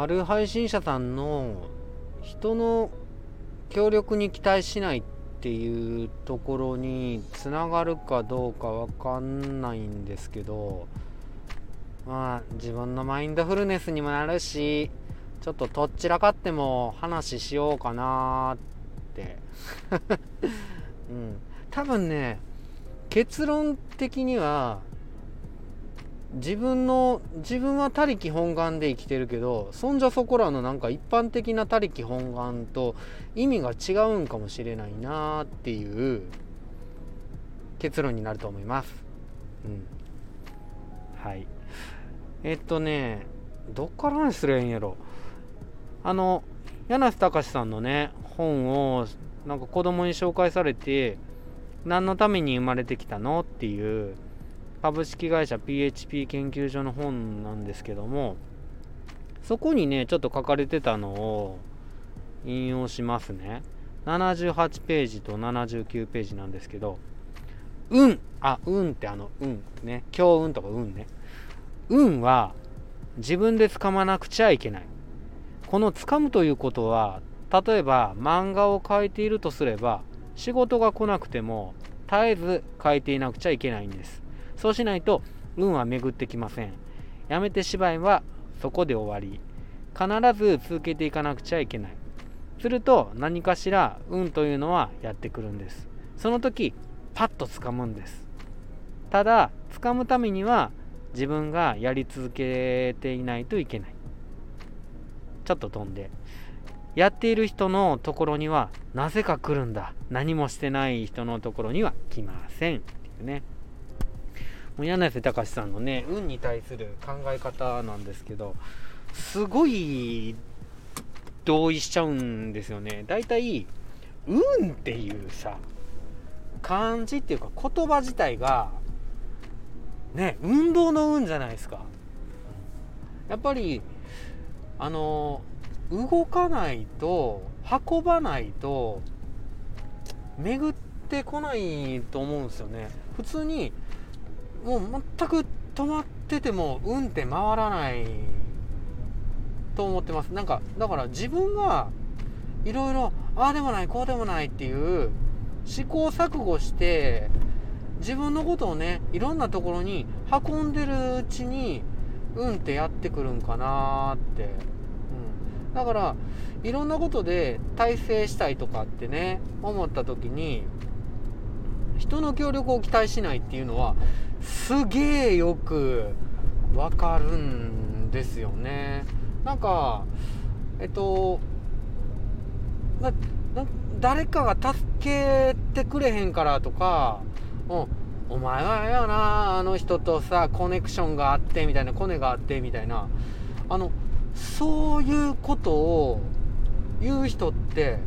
ある配信者さんの人の協力に期待しないっていうところにつながるかどうかわかんないんですけどまあ自分のマインドフルネスにもなるしちょっととっちらかっても話しようかなって。うん。多分ね結論的には自分の自分は他力本願で生きてるけどそんじょそこらのなんか一般的な他力本願と意味が違うんかもしれないなっていう結論になると思います。うん。はい。えっとね、どっから話すればいいんやろ。あの、柳瀬隆さんのね、本をなんか子供に紹介されて、何のために生まれてきたのっていう株式会社 PHP 研究所の本なんですけどもそこにねちょっと書かれてたのを引用しますね。78ページと79ページなんですけど運あ運ってあの運ね。強運とか運ね。運は自分で掴まなくちゃいけない。この掴むということは例えば漫画を描いているとすれば仕事が来なくても絶えず描いていなくちゃいけないんです。そうしないと運は巡ってきません。やめて芝居はそこで終わり。必ず続けていかなくちゃいけない。すると何かしら運というのはやってくるんです。その時パッと掴むんです。ただ掴むためには自分がやり続けていないといけない。ちょっと飛んで。やっている人のところにはなぜか来るんだ。何もしてない人のところには来ません。っていうね。もう柳瀬隆さんのね運に対する考え方なんですけどすごい同意しちゃうんですよね。大体運っていうさ漢字っていうか言葉自体がね運動の運じゃないですか。やっぱりあの動かないと運ばないと巡ってこないと思うんですよね。普通にもう全く止まってても運って回らないと思ってます。なんかだから自分がいろいろああでもないこうでもないっていう試行錯誤して自分のことをねいろんなところに運んでるうちに運ってやってくるんかなって、うん、だからいろんなことで体制したいとかってね思った時に人の協力を期待しないっていうのはすげえよくわかるんですよね。なんかえっと誰かが助けてくれへんからとか、うん、お前はやなあの人とさコネクションがあってみたいなコネがあってみたいな。あのそういうことを言う人って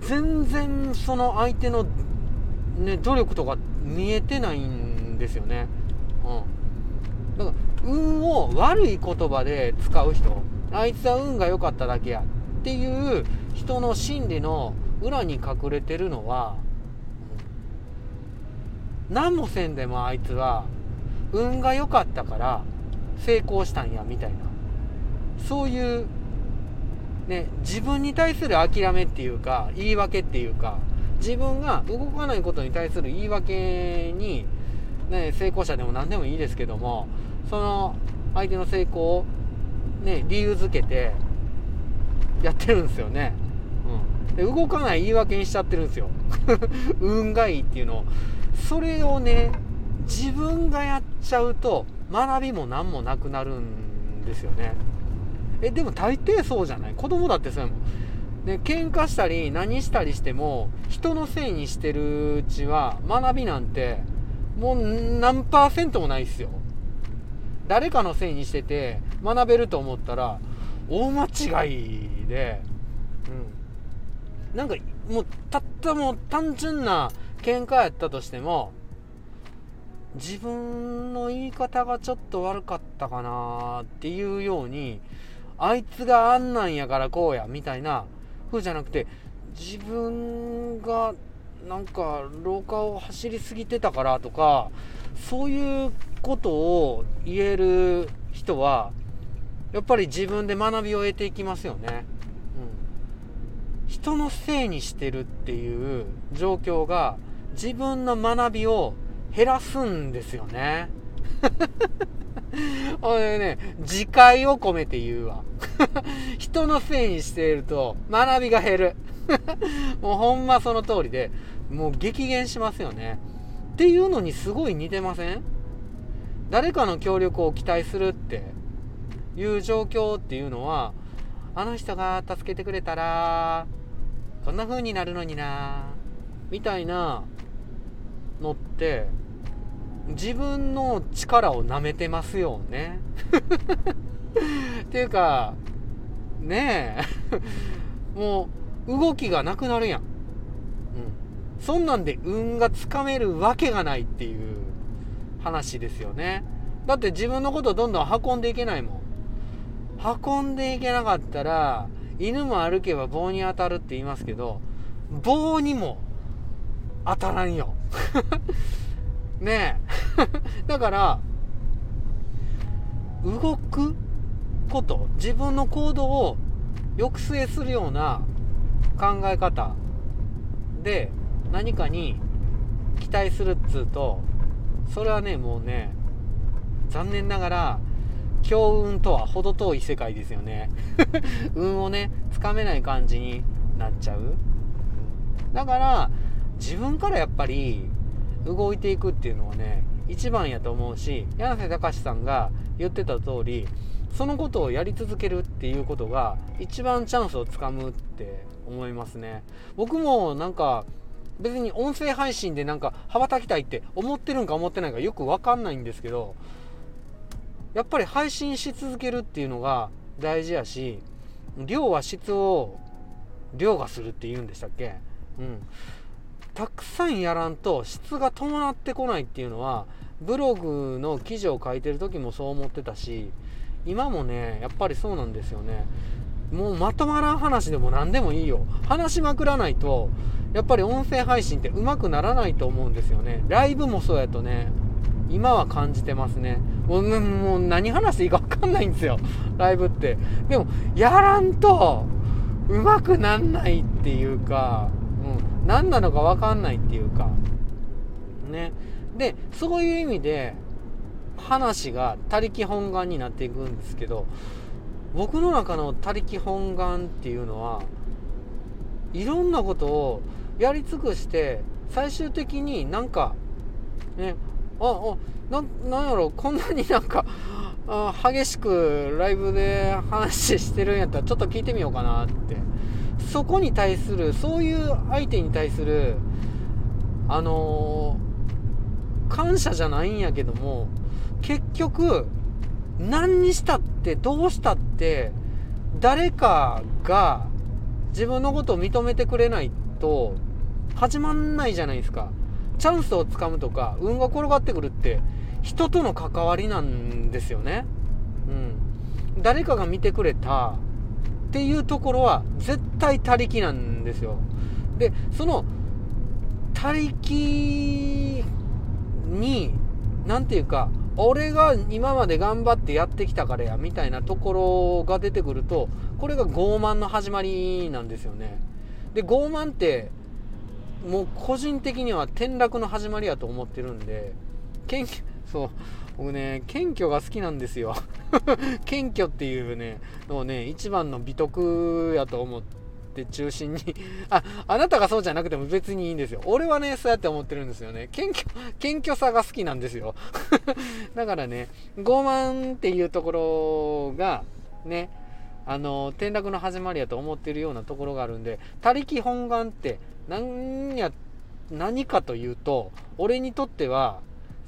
全然その相手の、ね、努力とか見えてないんですよね。うん。だから運を悪い言葉で使う人あいつは運が良かっただけやっていう人の心理の裏に隠れてるのは、うん、何もせんでもあいつは運が良かったから成功したんやみたいなそういうね自分に対する諦めっていうか言い訳っていうか自分が動かないことに対する言い訳にね、成功者でも何でもいいですけどもその相手の成功を、ね、理由づけてやってるんですよね、うん、で動かない言い訳にしちゃってるんですよ。運がいいっていうのを。それをね自分がやっちゃうと学びも何もなくなるんですよね。えでも大抵そうじゃない？子供だってそうやもん。ね、喧嘩したり何したりしても人のせいにしてるうちは学びなんてもう何パーセントもないっすよ。誰かのせいにしてて学べると思ったら大間違いで。うん。なんかもうたったもう単純な喧嘩やったとしても自分の言い方がちょっと悪かったかなっていうようにあいつがあんなんやからこうやみたいな風じゃなくて自分がなんか廊下を走りすぎてたからとかそういうことを言える人はやっぱり自分で学びを得ていきますよね、うん、人のせいにしてるっていう状況が自分の学びを減らすんですよね。俺ね、自戒を込めて言うわ。人のせいにしていると学びが減る。もうほんまその通りで、もう激減しますよね。っていうのにすごい似てません？誰かの協力を期待するっていう状況っていうのは、あの人が助けてくれたら、こんな風になるのになみたいなのって、自分の力をなめてますよね。っていうか、ねえ、もう動きがなくなるやん。うん。そんなんで運がつかめるわけがないっていう話ですよね。だって自分のことどんどん運んでいけないもん。運んでいけなかったら、犬も歩けば棒に当たるって言いますけど、棒にも当たらんよ。ねえ だから動くこと自分の行動を抑制するような考え方で何かに期待するっつうとそれはねもうね残念ながら強運とは程遠い世界ですよね。運をねつかめない感じになっちゃう。だから自分からやっぱり動いていくっていうのはね一番やと思うし柳瀬隆さんが言ってた通りそのことをやり続けるっていうことが一番チャンスをつかむって思いますね。僕もなんか別に音声配信でなんか羽ばたきたいって思ってるんか思ってないかよく分かんないんですけどやっぱり配信し続けるっていうのが大事やし量は質を凌駕するって言うんでしたっけ？うん。たくさんやらんと質が伴ってこないっていうのはブログの記事を書いてる時もそう思ってたし今もねやっぱりそうなんですよね。もうまとまらん話でも何でもいいよ。話しまくらないとやっぱり音声配信ってうまくならないと思うんですよね。ライブもそうやとね今は感じてますね。もうもう何話していいか分かんないんですよ。ライブって。でもやらんとうまくなんないっていうかうん、何なのか分かんないっていうか。ね。でそういう意味で話が他力本願になっていくんですけど僕の中の他力本願っていうのはいろんなことをやり尽くして最終的になんかねああななんやろこんなになんかあ激しくライブで話してるんやったらちょっと聞いてみようかなって。そこに対するそういう相手に対するあのー、感謝じゃないんやけども結局何にしたってどうしたって誰かが自分のことを認めてくれないと始まんないじゃないですか。チャンスをつかむとか運が転がってくるって人との関わりなんですよね。うん。誰かが見てくれたっていうところは絶対他力なんですよ。でその他力に何て言うか俺が今まで頑張ってやってきたからやみたいなところが出てくるとこれが傲慢の始まりなんですよね。で傲慢ってもう個人的には転落の始まりやと思ってるんで謙虚 そう僕ね謙虚が好きなんですよ。謙虚っていうねのをね一番の美徳やと思って中心に。ああなたがそうじゃなくても別にいいんですよ。俺はねそうやって思ってるんですよね。謙虚謙虚さが好きなんですよ。だからね傲慢っていうところがねあの転落の始まりやと思ってるようなところがあるんで他力本願って何や何かというと俺にとっては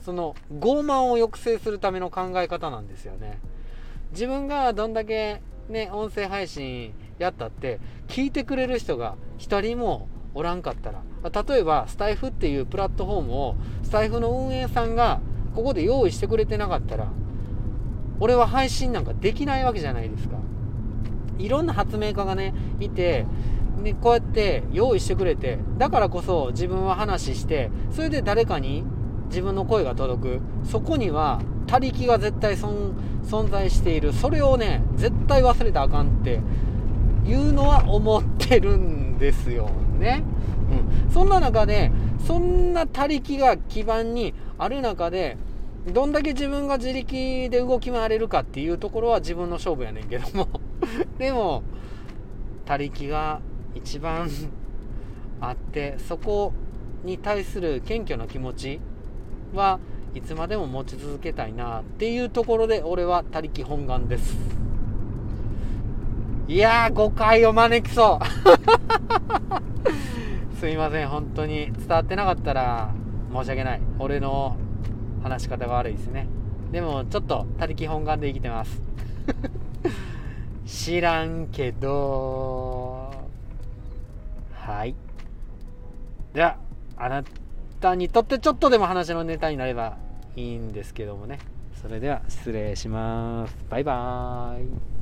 その傲慢を抑制するための考え方なんですよね。自分がどんだけね音声配信やったって聞いてくれる人が1人もおらんかったら例えばスタイフっていうプラットフォームをスタイフの運営さんがここで用意してくれてなかったら俺は配信なんかできないわけじゃないですか。いろんな発明家がねいてでこうやって用意してくれてだからこそ自分は話してそれで誰かに自分の声が届く。そこには他力が絶対存在している。それをね絶対忘れたらあかんっていうのは思ってるんですよ。ね。うん、そんな中でそんな他力が基盤にある中でどんだけ自分が自力で動き回れるかっていうところは自分の勝負やねんけども。でも他力が一番 あってそこに対する謙虚な気持ちはいつまでも持ち続けたいなっていうところで俺は他力本願です。いやー誤解を招きそう。すいません本当に。伝わってなかったら申し訳ない。俺の話し方が悪いですね。でもちょっと他力本願で生きてます。知らんけど。はい。ではあなたにとってちょっとでも話のネタになればいいんですけどもね。それでは失礼します。バイバーイ。